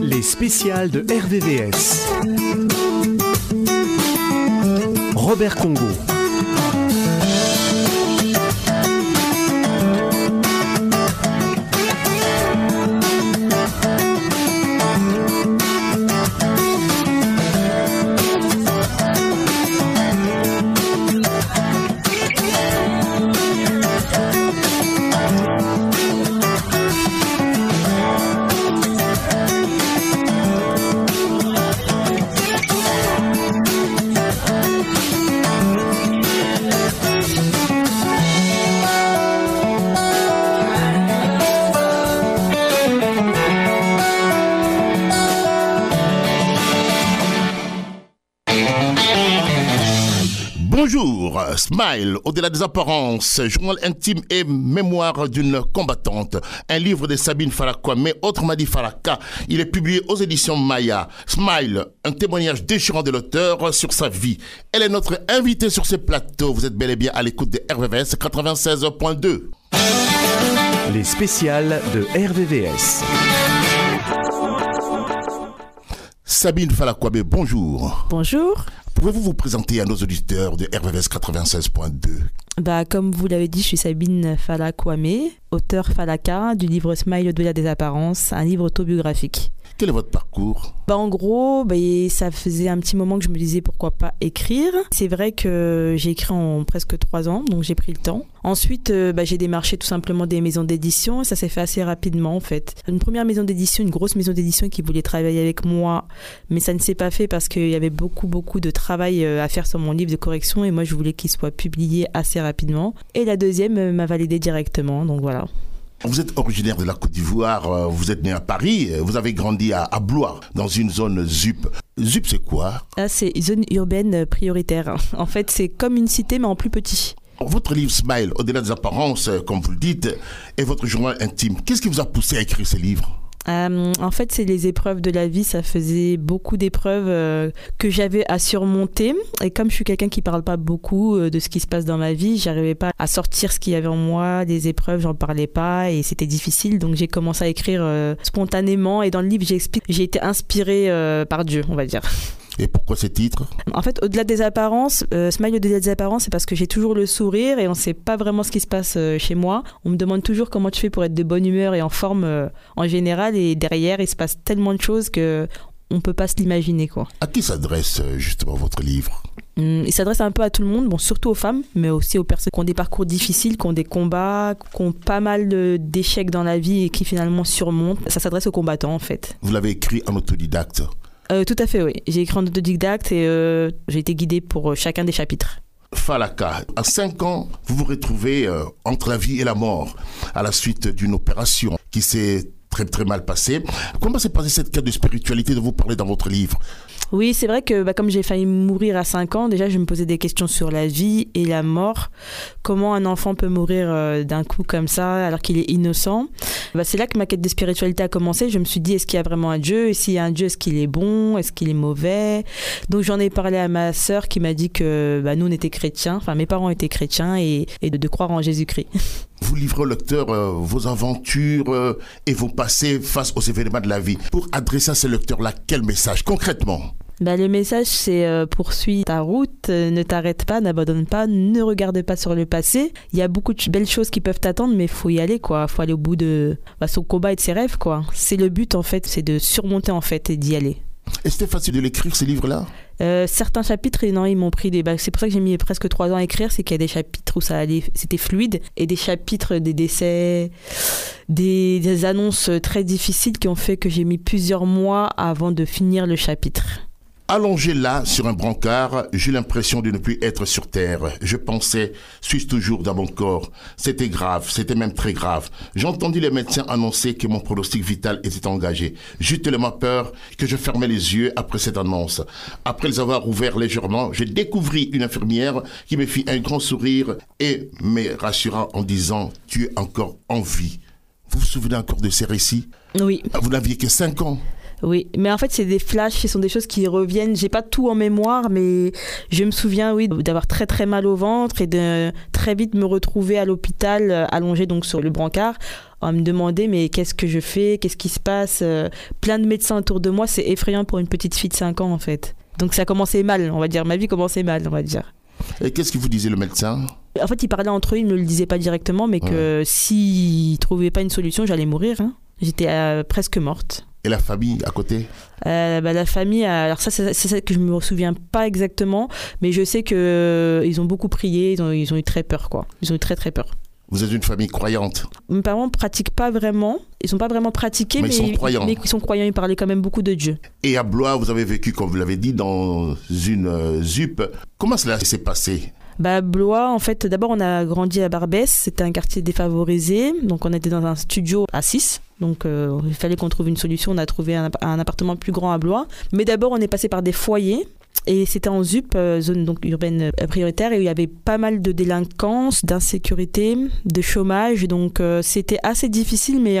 Les spéciales de RVVS. Robert Congo. Smile, au-delà des apparences, journal intime et mémoire d'une combattante. Un livre de Sabine Farakwame, autrement dit Faraka. Il est publié aux éditions Maya. Smile, un témoignage déchirant de l'auteur sur sa vie. Elle est notre invitée sur ce plateau. Vous êtes bel et bien à l'écoute de RVVS 96.2. Les spéciales de RVVS. Sabine Falakwabe, bonjour. Bonjour. Pouvez-vous vous présenter à nos auditeurs de RVVS 96.2 Bah, comme vous l'avez dit, je suis Sabine Falakwame, auteur Falaka du livre Smile au-delà des apparences, un livre autobiographique. Quel est votre parcours? Bah, En gros, bah, ça faisait un petit moment que je me disais pourquoi pas écrire. C'est vrai que j'ai écrit en presque trois ans, donc j'ai pris le temps. Ensuite, euh, bah, j'ai démarché tout simplement des maisons d'édition ça s'est fait assez rapidement en fait. Une première maison d'édition, une grosse maison d'édition qui voulait travailler avec moi, mais ça ne s'est pas fait parce qu'il y avait beaucoup beaucoup de travail euh, à faire sur mon livre de correction et moi je voulais qu'il soit publié assez rapidement. Et la deuxième euh, m'a validé directement, donc voilà. Vous êtes originaire de la Côte d'Ivoire, vous êtes né à Paris, vous avez grandi à, à Blois, dans une zone ZUP. ZUP, c'est quoi? Ah, C'est zone urbaine prioritaire. En fait, c'est comme une cité, mais en plus petit. Votre livre Smile, au-delà des apparences, comme vous le dites, est votre journal intime. Qu'est-ce qui vous a poussé à écrire ce livre euh, en fait, c'est les épreuves de la vie. Ça faisait beaucoup d'épreuves euh, que j'avais à surmonter. Et comme je suis quelqu'un qui parle pas beaucoup euh, de ce qui se passe dans ma vie, j'arrivais pas à sortir ce qu'il y avait en moi, des épreuves, j'en parlais pas et c'était difficile. Donc j'ai commencé à écrire spontanément. Et dans le livre, j'explique, j'ai été inspirée par Dieu, on va dire. Et pourquoi ces titres En fait, au-delà des apparences, euh, Smile au-delà des apparences, c'est parce que j'ai toujours le sourire et on ne sait pas vraiment ce qui se passe euh, chez moi. On me demande toujours comment tu fais pour être de bonne humeur et en forme euh, en général. Et derrière, il se passe tellement de choses que on peut pas se l'imaginer quoi. À qui s'adresse justement votre livre hum, Il s'adresse un peu à tout le monde, bon surtout aux femmes, mais aussi aux personnes qui ont des parcours difficiles, qui ont des combats, qui ont pas mal d'échecs dans la vie et qui finalement surmontent. Ça s'adresse aux combattants en fait. Vous l'avez écrit en autodidacte euh, tout à fait, oui. J'ai écrit en autodidacte et euh, j'ai été guidée pour euh, chacun des chapitres. Falaka, à 5 ans, vous vous retrouvez entre la vie et la mort à la suite d'une opération qui s'est très très mal passée. Comment s'est passée cette quête de spiritualité dont vous parlez dans votre livre? Oui, c'est vrai que bah, comme j'ai failli mourir à 5 ans, déjà je me posais des questions sur la vie et la mort. Comment un enfant peut mourir euh, d'un coup comme ça alors qu'il est innocent? Bah, C'est là que ma quête de spiritualité a commencé. Je me suis dit, est-ce qu'il y a vraiment un Dieu? Et s'il y a un Dieu, est-ce qu'il est bon? Est-ce qu'il est mauvais? Donc j'en ai parlé à ma sœur qui m'a dit que bah, nous on était chrétiens, enfin mes parents étaient chrétiens et, de, croire en Jésus-Christ. Vous livrez au lecteur euh, vos aventures euh, et vos passés face aux événements de la vie. Pour adresser à ces lecteurs-là, quel message concrètement? Bah, le message, c'est euh, poursuis ta route, euh, ne t'arrête pas, n'abandonne pas, ne regarde pas sur le passé. Il y a beaucoup de belles choses qui peuvent t'attendre, mais il faut y aller, quoi. faut aller au bout de bah, son combat et de ses rêves, quoi. C'est le but, en fait, c'est de surmonter, en fait, et d'y aller. Et c'était facile de l'écrire, ces livres-là? Euh, certains chapitres, non, ils m'ont pris des. C'est pour ça que j'ai mis presque trois ans à écrire, c'est qu'il y a des chapitres où ça c'était fluide, et des chapitres, des décès, des annonces très difficiles qui ont fait que j'ai mis plusieurs mois avant de finir le chapitre. Allongé là, sur un brancard, j'ai l'impression de ne plus être sur terre. Je pensais, suis-je toujours dans mon corps? C'était grave, c'était même très grave. J'ai entendu les médecins annoncer que mon pronostic vital était engagé. J'ai tellement peur que je fermais les yeux après cette annonce. Après les avoir ouverts légèrement, j'ai découvert une infirmière qui me fit un grand sourire et me rassura en disant « Tu es encore en vie ». Vous vous souvenez encore de ces récits? Oui. Vous n'aviez que 5 ans oui, mais en fait, c'est des flashs, ce sont des choses qui reviennent. J'ai pas tout en mémoire, mais je me souviens, oui, d'avoir très très mal au ventre et de très vite me retrouver à l'hôpital, euh, allongé donc sur le brancard, On me demandait mais qu'est-ce que je fais, qu'est-ce qui se passe? euh, plein de médecins autour de moi, c'est effrayant pour une petite fille de 5 ans en fait. Donc ça commençait mal, on va dire. Ma vie commençait mal, on va dire. Et qu'est-ce que vous disait le médecin? En fait, ils parlaient entre eux, ils ne me le disaient pas directement, mais que s'ils ne trouvaient pas une solution, j'allais mourir. hein. J'étais euh, presque morte. Et la famille à côté Euh, bah, la famille, euh, alors ça, c'est ça que je me souviens pas exactement, mais je sais que euh, ils ont beaucoup prié, ils ont, ils ont eu très peur, quoi. Ils ont eu très très peur. Vous êtes une famille croyante. Mes parents pratiquent pas vraiment, ils sont pas vraiment pratiqués, Mais mais, ils sont croyants. mais ils sont croyants, ils parlaient quand même beaucoup de Dieu. Et à Blois, vous avez vécu, comme vous l'avez dit, dans une ZUP. Comment cela s'est passé? Bah, Blois, en fait, d'abord, on a grandi à Barbès. C'était un quartier défavorisé. Donc, on était dans un studio à 6. Donc, euh, il fallait qu'on trouve une solution. On a trouvé un, app- un appartement plus grand à Blois. Mais d'abord, on est passé par des foyers. Et c'était en ZUP, euh, zone donc urbaine euh, prioritaire, et où il y avait pas mal de délinquance, d'insécurité, de chômage. Donc, c'était assez difficile, mais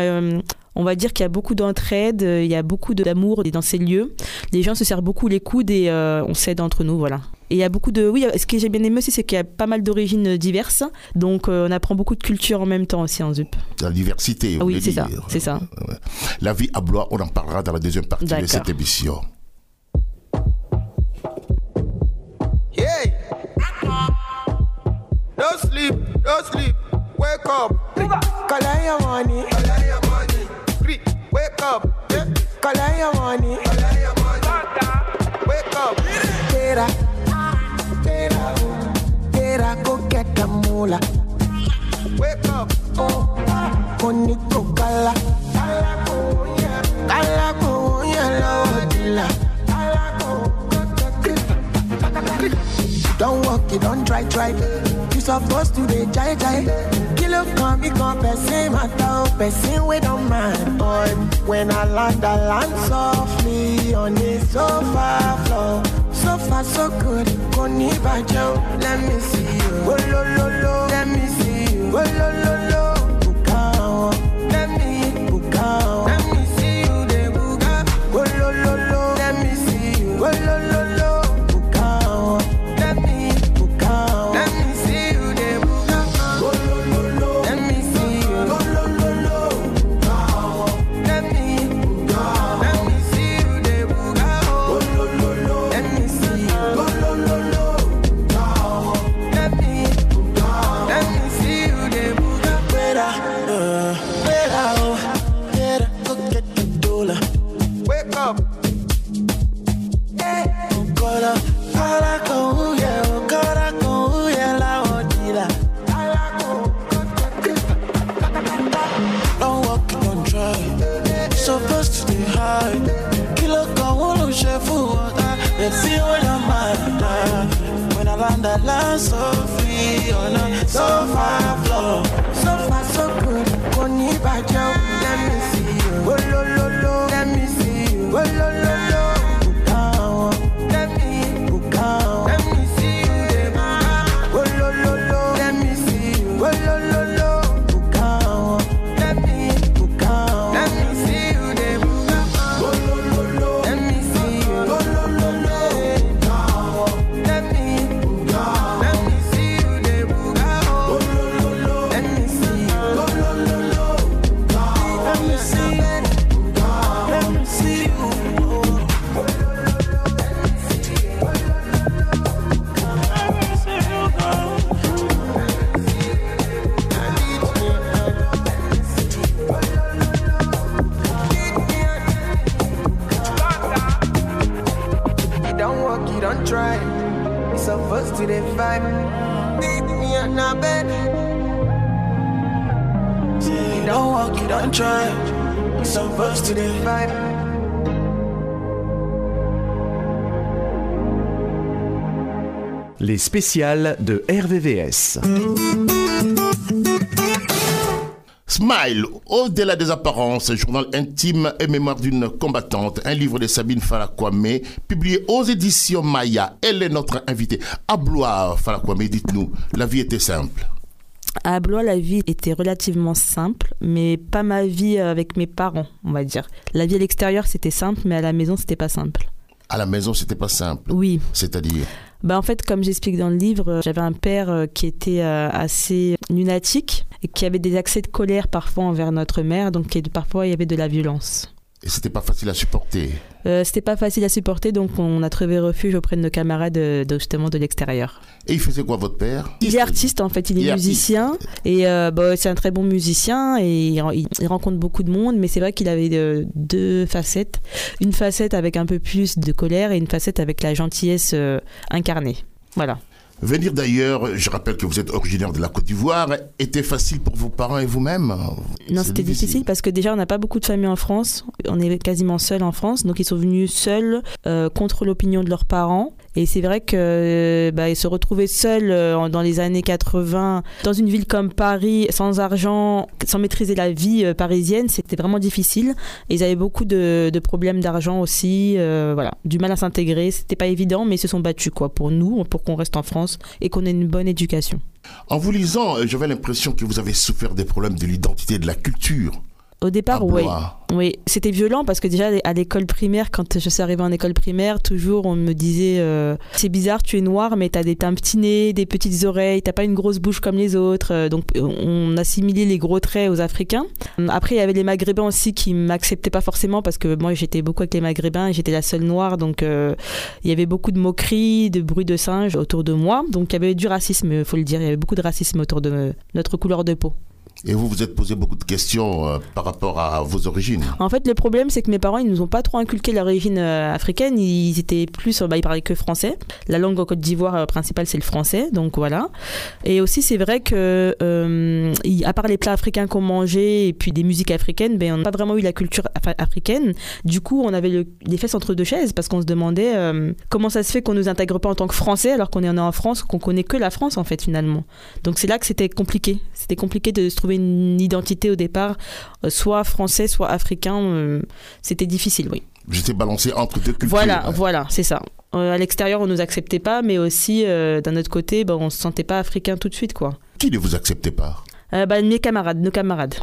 on va dire qu'il y a beaucoup d'entraide, il y a beaucoup d'amour dans ces lieux. Les gens se serrent beaucoup les coudes et on s'aide entre nous, voilà. Et il y a beaucoup de. Oui, ce que j'ai bien aimé aussi, c'est qu'il y a pas mal d'origines diverses. Donc, euh, on apprend beaucoup de culture en même temps aussi en ZUP. La diversité. Ah oui, c'est ça, c'est ça. La vie à Blois, on en parlera dans la deuxième partie de cette émission. Yeah. Don't sleep, don't sleep. Wake up. Collect your money. Collect your money. Free. Wake up. Yeah. Collect your money. Collect your money. Wake up. Tera. Tera, go get the moolah. Wake up. Oh. Koniko kala. Kala kuya. Kala kuya lo dila. Kala Don't walk, you don't try, try. You supposed to be jai jai. Kilo come, person matter, person we don't mind. When I land, I land softly on the sofa floor. So far, so good. Kò ní bàjẹ́. Let me see you. Oh, Olólóló. Let me see you. Oh, Olólóló. You don't walk, you don't try. You supposed to the vibe. Les spéciales de RVVS. Smile, au-delà des apparences, journal intime et mémoire d'une combattante, un livre de Sabine Falakwame, publié aux éditions Maya. Elle est notre invitée. À Blois, Falakwame, dites-nous, la vie était simple. À Blois, la vie était relativement simple, mais pas ma vie avec mes parents, on va dire. La vie à l'extérieur, c'était simple, mais à la maison, c'était pas simple. À la maison, c'était pas simple. Oui. C'est-à-dire? Bah en fait, comme j'explique dans le livre, euh, j'avais un père euh, qui était euh, assez lunatique et qui avait des accès de colère parfois envers notre mère, donc parfois il y avait de la violence. Et c'était pas facile à supporter. Euh, c'était pas facile à supporter, donc on a trouvé refuge auprès de nos camarades de, justement de l'extérieur. Et il faisait quoi votre père? Il est artiste en fait, il est musicien et euh, bah, c'est un très bon musicien et il, rencontre beaucoup de monde, mais c'est vrai qu'il avait euh, deux facettes, une facette avec un peu plus de colère et une facette avec la gentillesse incarnée. Voilà. Venir d'ailleurs, je rappelle que vous êtes originaire de la Côte d'Ivoire, était facile pour vos parents et vous-même? Non, c'était difficile. parce que déjà, on n'a pas beaucoup de familles en France. On est quasiment seuls en France. Donc, ils sont venus seuls euh, contre l'opinion de leurs parents. Et c'est vrai que bah, se retrouver seuls euh, dans les années 80 dans une ville comme Paris, sans argent, sans maîtriser la vie euh, parisienne, c'était vraiment difficile. Et ils avaient beaucoup de, problèmes d'argent aussi, voilà, du mal à s'intégrer. C'était pas évident, mais ils se sont battus quoi pour nous, pour qu'on reste en France et qu'on ait une bonne éducation. En vous lisant, euh, j'avais l'impression que vous avez souffert des problèmes de l'identité et de la culture. Au départ, oui. Oui, c'était violent parce que déjà à l'école primaire, quand je suis arrivée en école primaire, toujours on me disait euh, c'est bizarre, tu es noir, mais t'as des un petit nez, des petites oreilles, t'as pas une grosse bouche comme les autres. Euh, donc on assimilait les gros traits aux Africains. Après, il y avait les Maghrébins aussi qui m'acceptaient pas forcément parce que moi j'étais beaucoup avec les Maghrébins, j'étais la seule noire, donc euh, il y avait beaucoup de moqueries, de bruits de singes autour de moi. Donc il y avait du racisme, il faut le dire, il y avait beaucoup de racisme autour de notre couleur de peau. Et vous vous êtes posé beaucoup de questions euh, par rapport à vos origines. En fait, le problème, c'est que mes parents, ils nous ont pas trop inculqué l'origine euh, africaine. Ils étaient plus, bah, ils parlaient que français. La langue en Côte d'Ivoire euh, principale, c'est le français. Donc voilà. Et aussi, c'est vrai que, à part les plats africains qu'on mangeait et puis des musiques africaines, ben, on n'a pas vraiment eu la culture africaine. Du coup, on avait les fesses entre deux chaises parce qu'on se demandait comment ça se fait qu'on nous intègre pas en tant que français alors qu'on est en France, qu'on connaît que la France en fait finalement. Donc c'est là que c'était compliqué. C'était compliqué de se trouver une identité au départ, euh, soit français, soit africain. Euh, c'était difficile, oui. J'étais balancé entre deux cultures. Voilà, voilà, c'est ça. Euh, à l'extérieur, on nous acceptait pas, mais aussi d'un autre côté, ben, on se sentait pas africain tout de suite, quoi. Qui ne vous acceptait pas? Bah, Mes camarades, nos camarades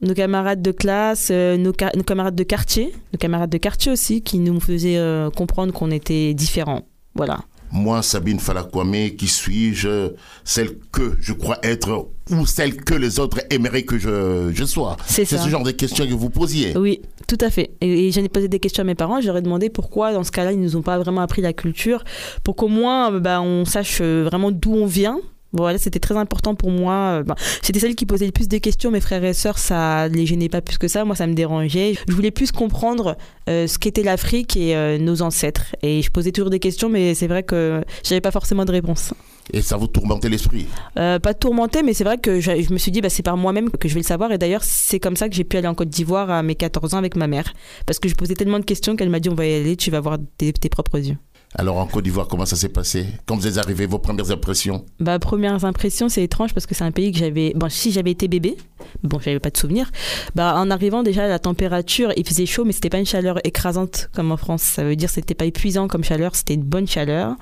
nos camarades de classe, nos, camarades de quartier, nos camarades de quartier aussi, qui nous faisaient comprendre qu'on était différents. Voilà. Moi, Sabine Falakwame, qui suis-je Celle que je crois être ou celle que les autres aimeraient que je, je sois C'est ce genre de questions que vous posiez. Oui, tout à fait. Et, j'en ai posé des questions à mes parents. J'aurais demandé pourquoi, dans ce cas-là, ils ne nous ont pas vraiment appris la culture, pour qu'au moins bah, on sache euh, vraiment d'où on vient voilà, c'était très important pour moi. C'était celle qui posait le plus de questions. Mes frères et sœurs, ça les gênait pas plus que ça. Moi, ça me dérangeait. Je voulais plus comprendre euh, ce qu'était l'Afrique et euh, nos ancêtres. Et je posais toujours des questions, mais c'est vrai que j'avais pas forcément de réponse. Et ça vous tourmentait l'esprit? Euh, Pas tourmenté, mais c'est vrai que je, me suis dit, bah, c'est par moi-même que je vais le savoir. Et d'ailleurs, c'est comme ça que j'ai pu aller en Côte d'Ivoire à mes 14 ans avec ma mère. Parce que je posais tellement de questions qu'elle m'a dit, on va y aller, tu vas voir tes propres yeux. Alors en Côte d'Ivoire, comment ça s'est passé? Quand vous êtes arrivé, vos premières impressions? Bah premières impressions, c'est étrange parce que c'est un pays que j'avais. Bon, si j'avais été bébé, bon, j'avais pas de souvenirs. Bah en arrivant déjà, la température, il faisait chaud, mais c'était pas une chaleur écrasante comme en France. Ça veut dire c'était pas épuisant comme chaleur, c'était une bonne chaleur.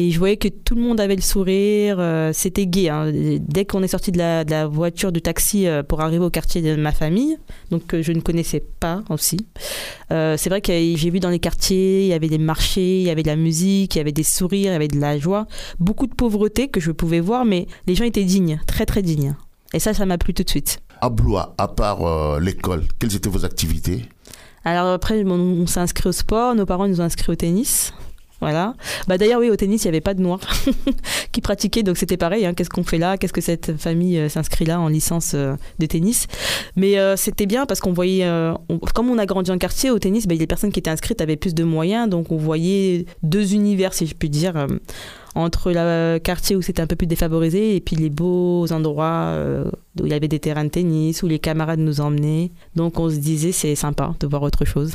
Et je voyais que tout le monde avait le sourire, euh, c'était gai. Hein. Dès qu'on est sorti de la, voiture, du taxi euh, pour arriver au quartier de ma famille, donc que je ne connaissais pas aussi, euh, c'est vrai que j'ai vu dans les quartiers, il y avait des marchés, il y avait de la musique, il y avait des sourires, il y avait de la joie, beaucoup de pauvreté que je pouvais voir, mais les gens étaient dignes, très très dignes. Et ça, ça m'a plu tout de suite. À Blois, à part l'école, quelles étaient vos activités? Alors après, on s'est inscrit au sport, nos parents nous ont inscrit au tennis. Voilà. Bah d'ailleurs oui, au tennis, il n'y avait pas de noirs qui pratiquaient, donc c'était pareil. Hein. Qu'est-ce qu'on fait là? Qu'est-ce que cette famille euh, s'inscrit là en licence euh, de tennis? Mais euh, c'était bien parce qu'on voyait, comme on a grandi en quartier au tennis, bah, les personnes qui étaient inscrites avaient plus de moyens, donc on voyait deux univers, si je puis dire entre le quartier où c'était un peu plus défavorisé et puis les beaux endroits où il y avait des terrains de tennis, où les camarades nous emmenaient. Donc on se disait c'est sympa de voir autre chose.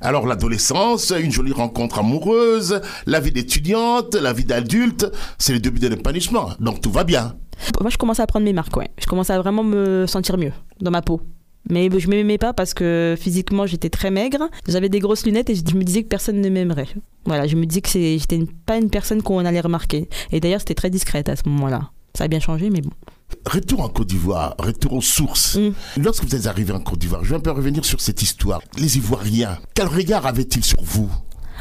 Alors l'adolescence, une jolie rencontre amoureuse, la vie d'étudiante, la vie d'adulte, c'est le début de l'épanouissement. Donc tout va bien. Moi je commençais à prendre mes marques, ouais. Je commençais à vraiment me sentir mieux dans ma peau. Mais je m'aimais pas parce que physiquement j'étais très maigre, j'avais des grosses lunettes et je me disais que personne ne m'aimerait. Voilà, je me disais que j'étais pas une personne qu'on allait remarquer. Et d'ailleurs c'était très discrète à ce moment-là. Ça a bien changé, mais bon. Retour en Côte d'Ivoire, retour aux sources. Mm. Lorsque vous êtes arrivé en Côte d'Ivoire, je vais un peu revenir sur cette histoire. Les Ivoiriens, quel regard avaient-ils sur vous?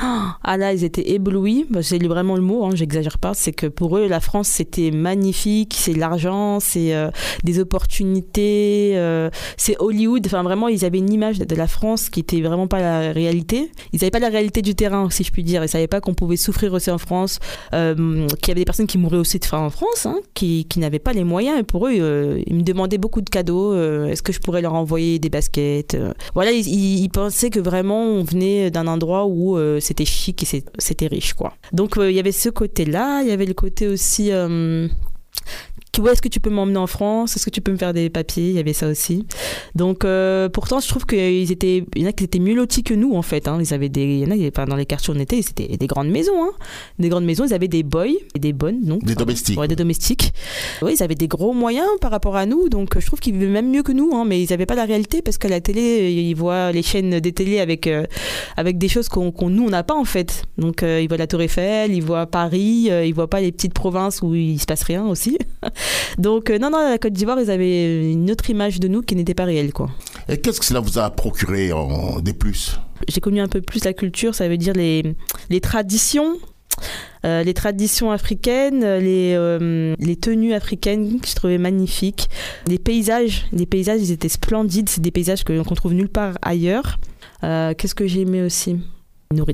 Ah là, ils étaient éblouis. Bah, c'est vraiment le mot, hein, j'exagère pas. C'est que pour eux, la France, c'était magnifique. C'est l'argent, c'est euh, des opportunités, euh, c'est Hollywood. Enfin, vraiment, ils avaient une image de la France qui était vraiment pas la réalité. Ils n'avaient pas la réalité du terrain, si je puis dire. Ils savaient pas qu'on pouvait souffrir aussi en France, euh, qu'il y avait des personnes qui mouraient aussi de faim en France, hein, qui, n'avaient pas les moyens. Et pour eux, euh, ils me demandaient beaucoup de cadeaux. Est-ce que je pourrais leur envoyer des baskets. Voilà, ils, ils- pensaient que vraiment on venait d'un endroit où c'était chic et c'était riche, quoi. Donc euh, il y avait ce côté-là. Il y avait le côté aussi. Euh, qui- où est-ce que tu peux m'emmener en France? Est-ce que tu peux me faire des papiers? Il y avait ça aussi. Donc, euh, pourtant, je trouve qu'ils étaient, il y en a qui étaient mieux lotis que nous, en fait. hein. Ils avaient des, il y en a, enfin, dans les quartiers où on était, c'était des grandes maisons, hein. Des grandes maisons, ils avaient des boys et des bonnes, donc. Des domestiques. Ouais, des domestiques. Oui, ils avaient des gros moyens par rapport à nous, donc euh, je trouve qu'ils vivaient même mieux que nous, hein, mais ils n'avaient pas la réalité parce qu'à la télé, ils voient les chaînes des télés avec, euh, avec des choses qu'on, qu'on- nous, on n'a pas en fait. Donc euh, ils voient la Tour Eiffel, ils voient Paris, euh, ils voient pas les petites provinces où il se passe rien aussi. donc euh, non, non, la Côte d'Ivoire, ils avaient une autre image de nous qui n'était pas réelle, quoi. Et qu'est-ce que cela vous a procuré en des plus? J'ai connu un peu plus la culture, ça veut dire les, les traditions. euh, les traditions africaines, les, euh, les tenues africaines que je trouvais magnifiques, les paysages, les paysages ils étaient splendides, c'est des paysages que- qu'on trouve nulle part ailleurs. Euh, Qu'est-ce que j'ai aimé aussi?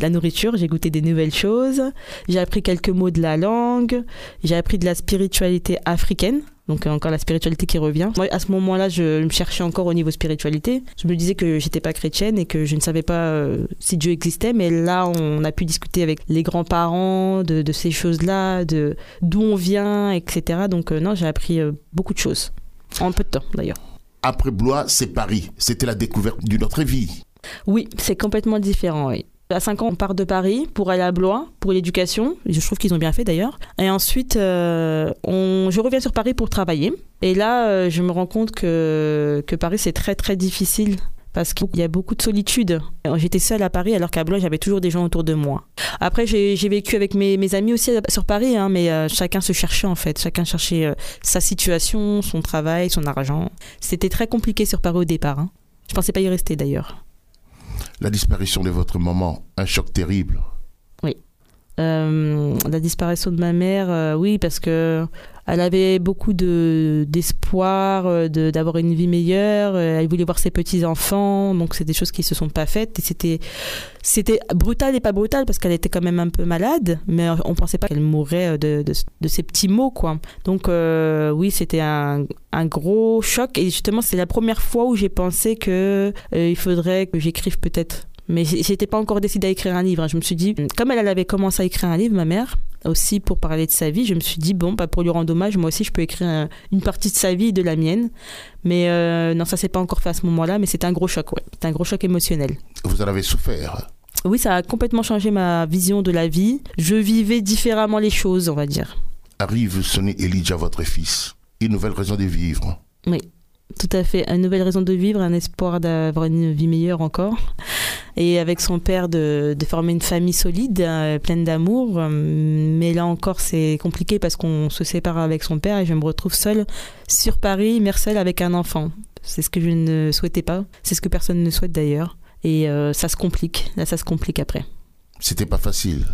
La nourriture, j'ai goûté des nouvelles choses, j'ai appris quelques mots de la langue, j'ai appris de la spiritualité africaine. Donc euh, encore la spiritualité qui revient. Moi, à ce moment-là, je me cherchais encore au niveau spiritualité. Je me disais que j'étais pas chrétienne et que je ne savais pas euh, si Dieu existait. Mais là, on a pu discuter avec les grands-parents de, de ces choses-là, de d'où on vient, etc. Donc euh, non, j'ai appris euh, beaucoup de choses en peu de temps d'ailleurs. Après Blois, c'est Paris. C'était la découverte d'une autre vie. Oui, c'est complètement différent. Oui. À 5 ans, on part de Paris pour aller à Blois, pour l'éducation. Je trouve qu'ils ont bien fait d'ailleurs. Et ensuite, euh, je reviens sur Paris pour travailler. Et là, euh, je me rends compte que, Paris, c'est très très difficile. Parce qu'il y a beaucoup de solitude. J'étais seule à Paris alors qu'à Blois, j'avais toujours des gens autour de moi. Après, j'ai vécu avec mes, amis aussi sur Paris, hein, mais euh, chacun se cherchait en fait. Chacun cherchait sa situation, son travail, son argent. C'était très compliqué sur Paris au départ. hein. Je pensais pas y rester d'ailleurs. La disparition de votre maman, un choc terrible. Euh, la disparition de ma mère, euh, oui, parce que elle avait beaucoup de d'espoir euh, de d'avoir une vie meilleure. euh, Elle voulait voir ses petits enfants, donc c'est des choses qui se sont pas faites. Et c'était c'était brutal et pas brutal parce qu'elle était quand même un peu malade, mais on pensait pas qu'elle mourrait de, de, de ces petits mots, quoi. Donc euh, oui, c'était un, un gros choc. Et justement, c'est la première fois où j'ai pensé que euh, il faudrait que j'écrive peut-être mais j'étais pas encore décidée à écrire un livre. hein. Je me suis dit, comme elle, elle avait commencé à écrire un livre, ma mère, aussi pour parler de sa vie, je me suis dit, bon, bah, pour lui rendre hommage, moi aussi, je peux écrire un- une partie de sa vie et de la mienne. Mais euh, non, ça s'est pas encore fait à ce moment-là, mais c'était un gros choc, ouais. C'était un gros choc émotionnel. Vous en avez souffert. Oui, ça a complètement changé ma vision de la vie. Je vivais différemment les choses, on va dire. Arrive sonner Elijah, votre fils. Une nouvelle raison de vivre. Tout à fait. Une nouvelle raison de vivre, un espoir d'avoir une vie meilleure encore. Et avec son père, de, former une famille solide, euh, pleine d'amour. Euh, Mais là encore, c'est compliqué parce qu'on se sépare avec son père et je me retrouve seule sur Paris, mère seule avec un enfant. C'est ce que je ne souhaitais pas. C'est ce que personne ne souhaite d'ailleurs. Et euh, ça se complique. Là, ça se complique après. C'était pas facile.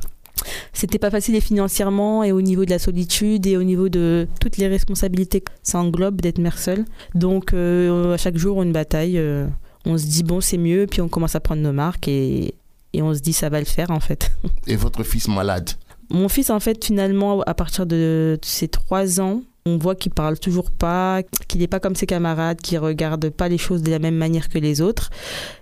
C'était pas facile et financièrement et au niveau de la solitude et au niveau de toutes les responsabilités que ça englobe d'être mère seule. Donc euh, à chaque jour une bataille. euh, on se dit bon c'est mieux puis on commence à prendre nos marques et, et on se dit ça va le faire en fait. Et votre fils malade? Mon fils en fait finalement à partir de ses trois ans on voit qu'il parle toujours pas, qu'il n'est pas comme ses camarades, qu'il regarde pas les choses de la même manière que les autres.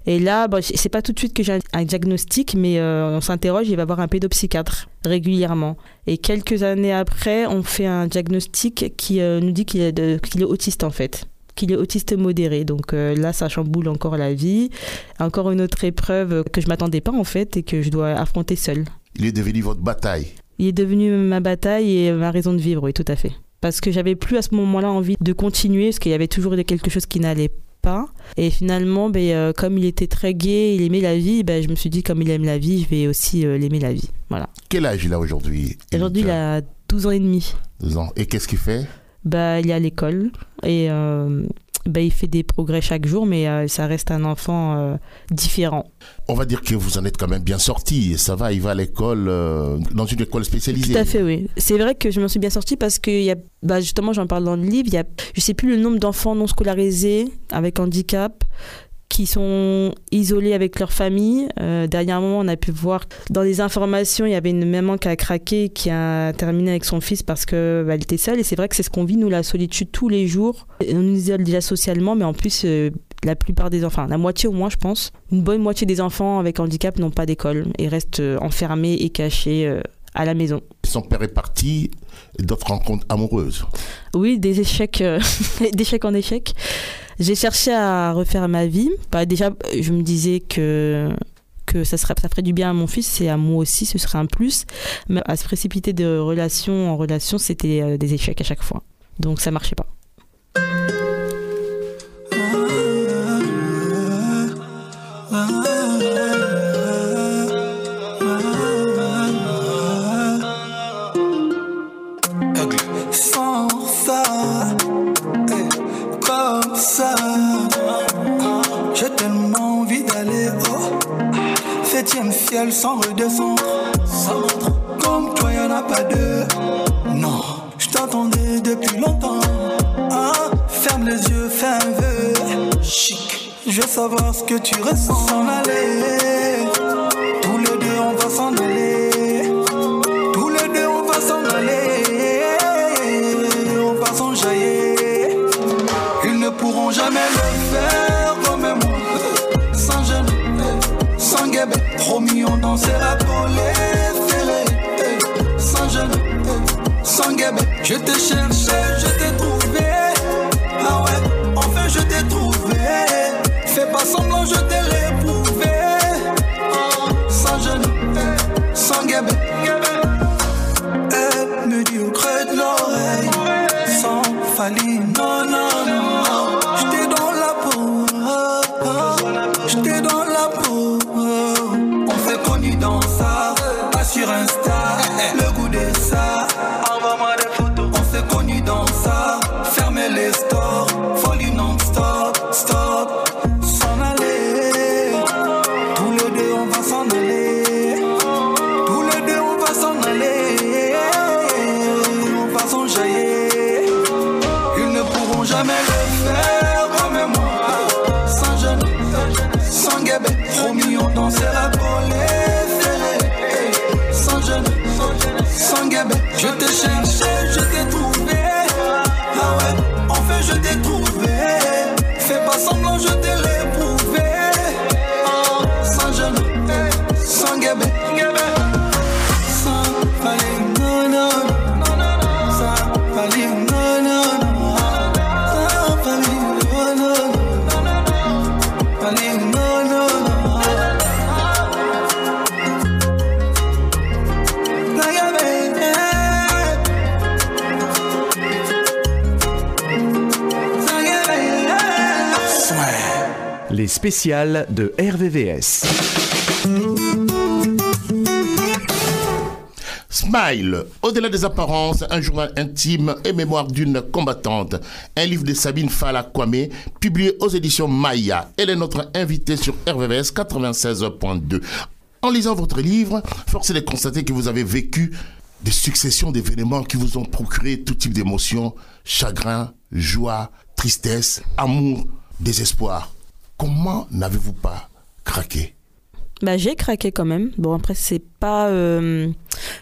Et là, bon, c'est pas tout de suite que j'ai un- diagnostic, mais euh, on s'interroge, il va voir un pédopsychiatre régulièrement. Et quelques années après, on fait un diagnostic qui euh, nous dit qu'il est, de- qu'il est autiste en fait qu'il est autiste modéré. Donc euh, là, ça chamboule encore la vie. Encore une autre épreuve que je m'attendais pas en fait et que je dois affronter seule. Il est devenu votre bataille. Il est devenu ma bataille et ma raison de vivre, oui, tout à fait. Parce que j'avais plus à ce moment-là envie de continuer, parce qu'il y avait toujours quelque chose qui n'allait pas. Et finalement, ben, euh, comme il était très gai, il aimait la vie, ben, je me suis dit, comme il aime la vie, je vais aussi euh, l'aimer la vie. Voilà. Quel âge il a aujourd'hui Aujourd'hui, il a 12 ans et demi. 12 ans. Et qu'est-ce qu'il fait? Bah, il est à l'école et euh, bah, il fait des progrès chaque jour, mais euh, ça reste un enfant euh, différent. On va dire que vous en êtes quand même bien sorti. Ça va, il va à l'école, euh, dans une école spécialisée. Tout à fait, oui. C'est vrai que je m'en suis bien sortie parce que, y a, bah, justement, j'en parle dans le livre, il y a, je sais plus le nombre d'enfants non scolarisés avec handicap qui sont isolés avec leur famille. Euh, dernièrement, on a pu voir dans les informations, il y avait une maman qui a craqué, qui a terminé avec son fils parce qu'elle bah, était seule. Et c'est vrai que c'est ce qu'on vit, nous, la solitude, tous les jours. On nous isole déjà socialement, mais en plus, euh, la plupart des enfants, la moitié au moins, je pense, une bonne moitié des enfants avec handicap n'ont pas d'école et restent euh, enfermés et cachés à la maison. Son père est parti, d'autres rencontres amoureuses. Oui, des échecs, euh, en échec. J'ai cherché à refaire ma vie. Bah, déjà, je me disais que que ça, ça ferait du bien à mon fils et à moi aussi, ce serait un plus. Mais à se précipiter de relation en relation, c'était euh, des échecs à chaque fois. Donc ça marchait pas. J'ai tellement envie d'aller au septième ciel sans redescendre. Comme toi, y'en a pas deux. Non, je t'attendais depuis longtemps. Ah, ferme les yeux, fais un vœu. Chic, je veux savoir ce que tu ressens. S'en aller, Dansera pour les ferrés. Sans gêne, sans guébé. Je t'ai cherché, Spéciales de RVVS. Smile, au-delà des apparences, un journal intime et mémoire d'une combattante. Un livre de Sabine Fala Kwame, publié aux éditions Maya. Elle est notre invitée sur RVVS 96.2. En lisant votre livre, force est de constater que vous avez vécu des successions d'événements qui vous ont procuré tout type d'émotions, chagrin, joie, tristesse, amour, désespoir. Comment n'avez-vous pas craqué? Bah, j'ai craqué quand même. Bon, après, c'est pas, euh,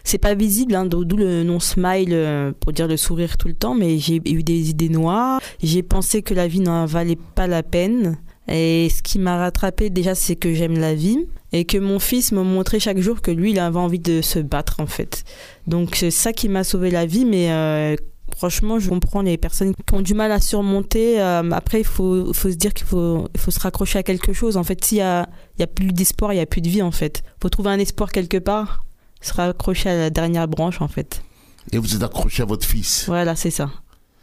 c'est pas visible, hein, d'où le nom smile euh, pour dire le sourire tout le temps, mais j'ai eu des idées noires. J'ai pensé que la vie n'en valait pas la peine. Et ce qui m'a rattrapé déjà, c'est que j'aime la vie et que mon fils me montrait chaque jour que lui, il avait envie de se battre en fait. Donc c'est ça qui m'a sauvé la vie, mais euh, franchement, je comprends les personnes qui ont du mal à surmonter. Euh, après, il faut, faut se dire qu'il faut, se raccrocher à quelque chose. En fait, s'il y a, il y a plus d'espoir, il y a plus de vie en fait. faut trouver un espoir quelque part, se raccrocher à la dernière branche en fait. Et vous êtes accroché à votre fils. Voilà, c'est ça.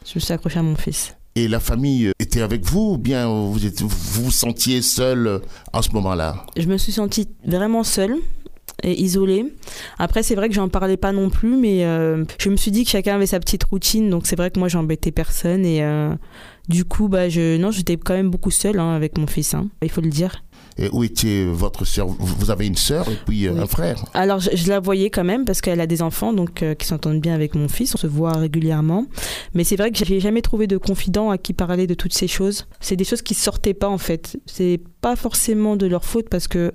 Je me suis accroché à mon fils. Et la famille était avec vous ou bien vous êtes, vous vous sentiez seul euh, en ce moment-là? Je me suis sentie vraiment seule et isolée. Après, c'est vrai que j'en parlais pas non plus, mais euh, je me suis dit que chacun avait sa petite routine, donc c'est vrai que moi j'embêtais personne et, euh, Du coup, bah, je, non, j'étais quand même beaucoup seule hein, avec mon fils, hein, il faut le dire. Et où était votre sœur? Vous avez une sœur et puis euh, un frère? Alors, je, je, la voyais quand même parce qu'elle a des enfants donc euh, qui s'entendent bien avec mon fils. On se voit régulièrement. Mais c'est vrai que j'ai jamais trouvé de confident à qui parler de toutes ces choses. C'est des choses qui sortaient pas en fait. C'est pas forcément de leur faute parce que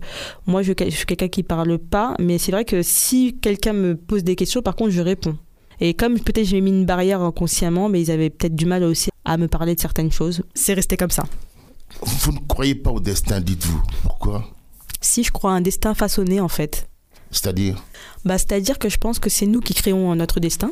moi, je, je suis quelqu'un qui parle pas. Mais c'est vrai que si quelqu'un me pose des questions, par contre, je réponds. Et comme peut-être j'ai mis une barrière inconsciemment, mais ils avaient peut-être du mal aussi à me parler de certaines choses. C'est resté comme ça. Vous ne croyez pas au destin, dites-vous. Pourquoi? Si, je crois à un destin façonné, en fait. C'est-à-dire? Bah, C'est-à-dire que je pense que c'est nous qui créons notre destin.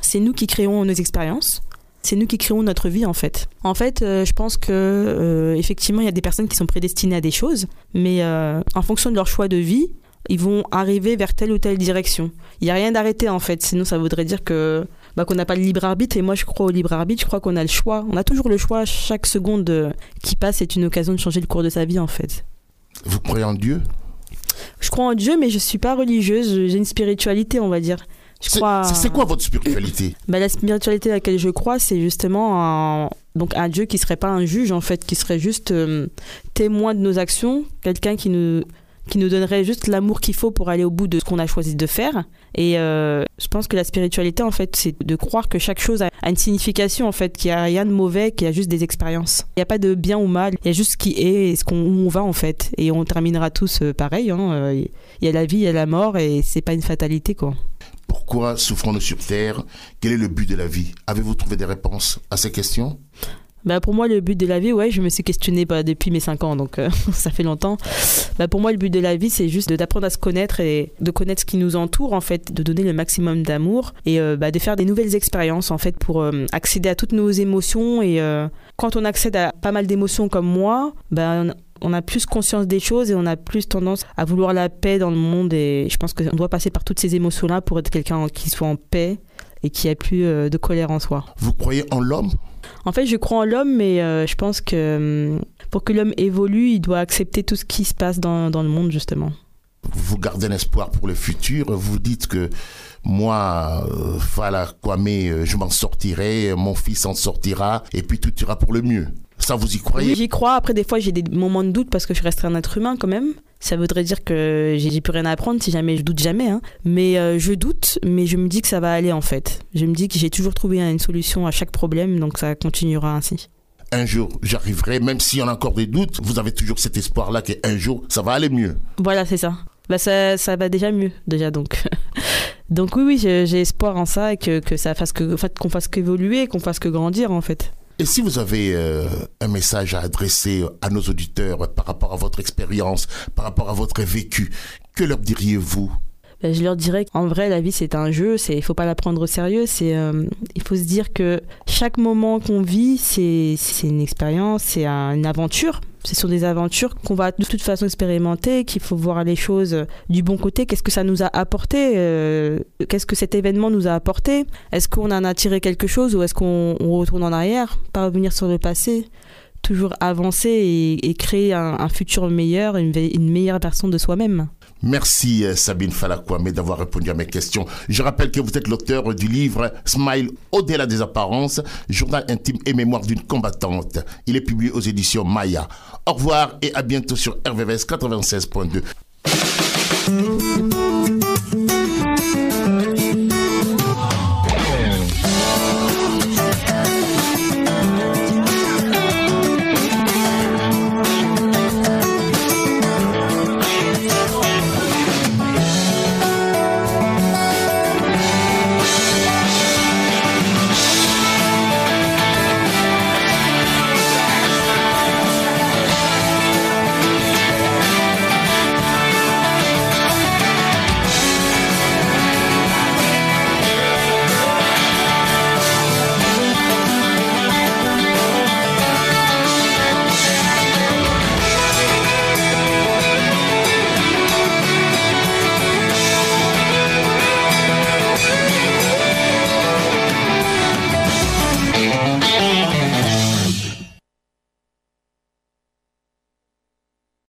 C'est nous qui créons nos expériences. C'est nous qui créons notre vie, en fait. En fait, euh, je pense que, euh, effectivement, il y a des personnes qui sont prédestinées à des choses, mais euh, en fonction de leur choix de vie, ils vont arriver vers telle ou telle direction. Il n'y a rien d'arrêté, en fait. Sinon, ça voudrait dire que bah, qu'on n'a pas le libre arbitre. Et moi, je crois au libre arbitre. Je crois qu'on a le choix. On a toujours le choix. Chaque seconde qui passe est une occasion de changer le cours de sa vie, en fait. Vous croyez en Dieu? Je crois en Dieu, mais je suis pas religieuse. J'ai une spiritualité, on va dire. C'est crois... quoi votre spiritualité? Bah, La spiritualité à laquelle je crois, c'est justement un, donc un Dieu qui serait pas un juge, en fait, qui serait juste euh, témoin de nos actions, quelqu'un qui nous qui nous donnerait juste l'amour qu'il faut pour aller au bout de ce qu'on a choisi de faire. Et euh, je pense que la spiritualité, en fait, c'est de croire que chaque chose a une signification, en fait, qu'il n'y a rien de mauvais, qu'il y a juste des expériences. Il n'y a pas de bien ou mal, il y a juste ce qui est et ce qu'on, où on va, en fait. Et on terminera tous euh, pareil. Hein. Euh, il y a la vie, il y a la mort, et c'est pas une fatalité, quoi. Pourquoi souffrons-nous sur Terre? Quel est le but de la vie? Avez-vous trouvé des réponses à ces questions? Bah pour moi, le but de la vie, ouais, je me suis questionnée bah, depuis mes 5 ans, donc euh, ça fait longtemps. Bah, pour moi, le but de la vie, c'est juste d'apprendre à se connaître et de connaître ce qui nous entoure, en fait, de donner le maximum d'amour et euh, bah, de faire des nouvelles expériences, en fait, pour euh, accéder à toutes nos émotions. Et quand on accède à pas mal d'émotions comme moi, bah, on a plus conscience des choses et on a plus tendance à vouloir la paix dans le monde. Et je pense qu'on doit passer par toutes ces émotions-là pour être quelqu'un qui soit en paix et qui ait plus de colère en soi. Vous croyez en l'homme? En fait, je crois en l'homme, mais euh, je pense que hum, pour que l'homme évolue, il doit accepter tout ce qui se passe dans, dans le monde, justement. Vous gardez un espoir pour le futur. Vous dites que moi, euh, Fala Kwame, euh, je m'en sortirai, mon fils en sortira, et puis tout ira pour le mieux. Ça, vous y croyez? J'y crois. Après, des fois, j'ai des moments de doute parce que je resterai un être humain quand même. Ça voudrait dire que j'ai plus rien à apprendre si jamais je doute jamais. Hein. Mais euh, je doute, mais je me dis que ça va aller en fait. Je me dis que j'ai toujours trouvé une solution à chaque problème, donc ça continuera ainsi. Un jour, j'arriverai, même s'il y en a encore des doutes, vous avez toujours cet espoir-là qu'un jour, ça va aller mieux. Voilà, c'est ça. Bah ça, ça va déjà mieux, déjà donc. donc oui, oui, j'ai espoir en ça et que, que ça fasse que, en fait, qu'on fasse qu'évoluer, qu'on fasse que grandir en fait. Et si vous avez euh, un message à adresser à nos auditeurs par rapport à votre expérience, par rapport à votre vécu, que leur diriez-vous? Ben, je leur dirais qu'en vrai, la vie, c'est un jeu. Il faut pas la prendre au sérieux. C'est, euh, il faut se dire que chaque moment qu'on vit, c'est, une expérience, c'est une aventure. Ce sont des aventures qu'on va de toute façon expérimenter, qu'il faut voir les choses du bon côté. Qu'est-ce que ça nous a apporté euh, Qu'est-ce que cet événement nous a apporté? Est-ce qu'on en a tiré quelque chose ou est-ce qu'on retourne en arrière? Pas revenir sur le passé toujours avancer et, créer un, futur meilleur, une, une meilleure version de soi-même. Merci euh, Sabine Falakwame d'avoir répondu à mes questions. Je rappelle que vous êtes l'auteur du livre Smile au-delà des apparences, journal intime et mémoire d'une combattante. Il est publié aux éditions Maya. Au revoir et à bientôt sur RVVS 96.2.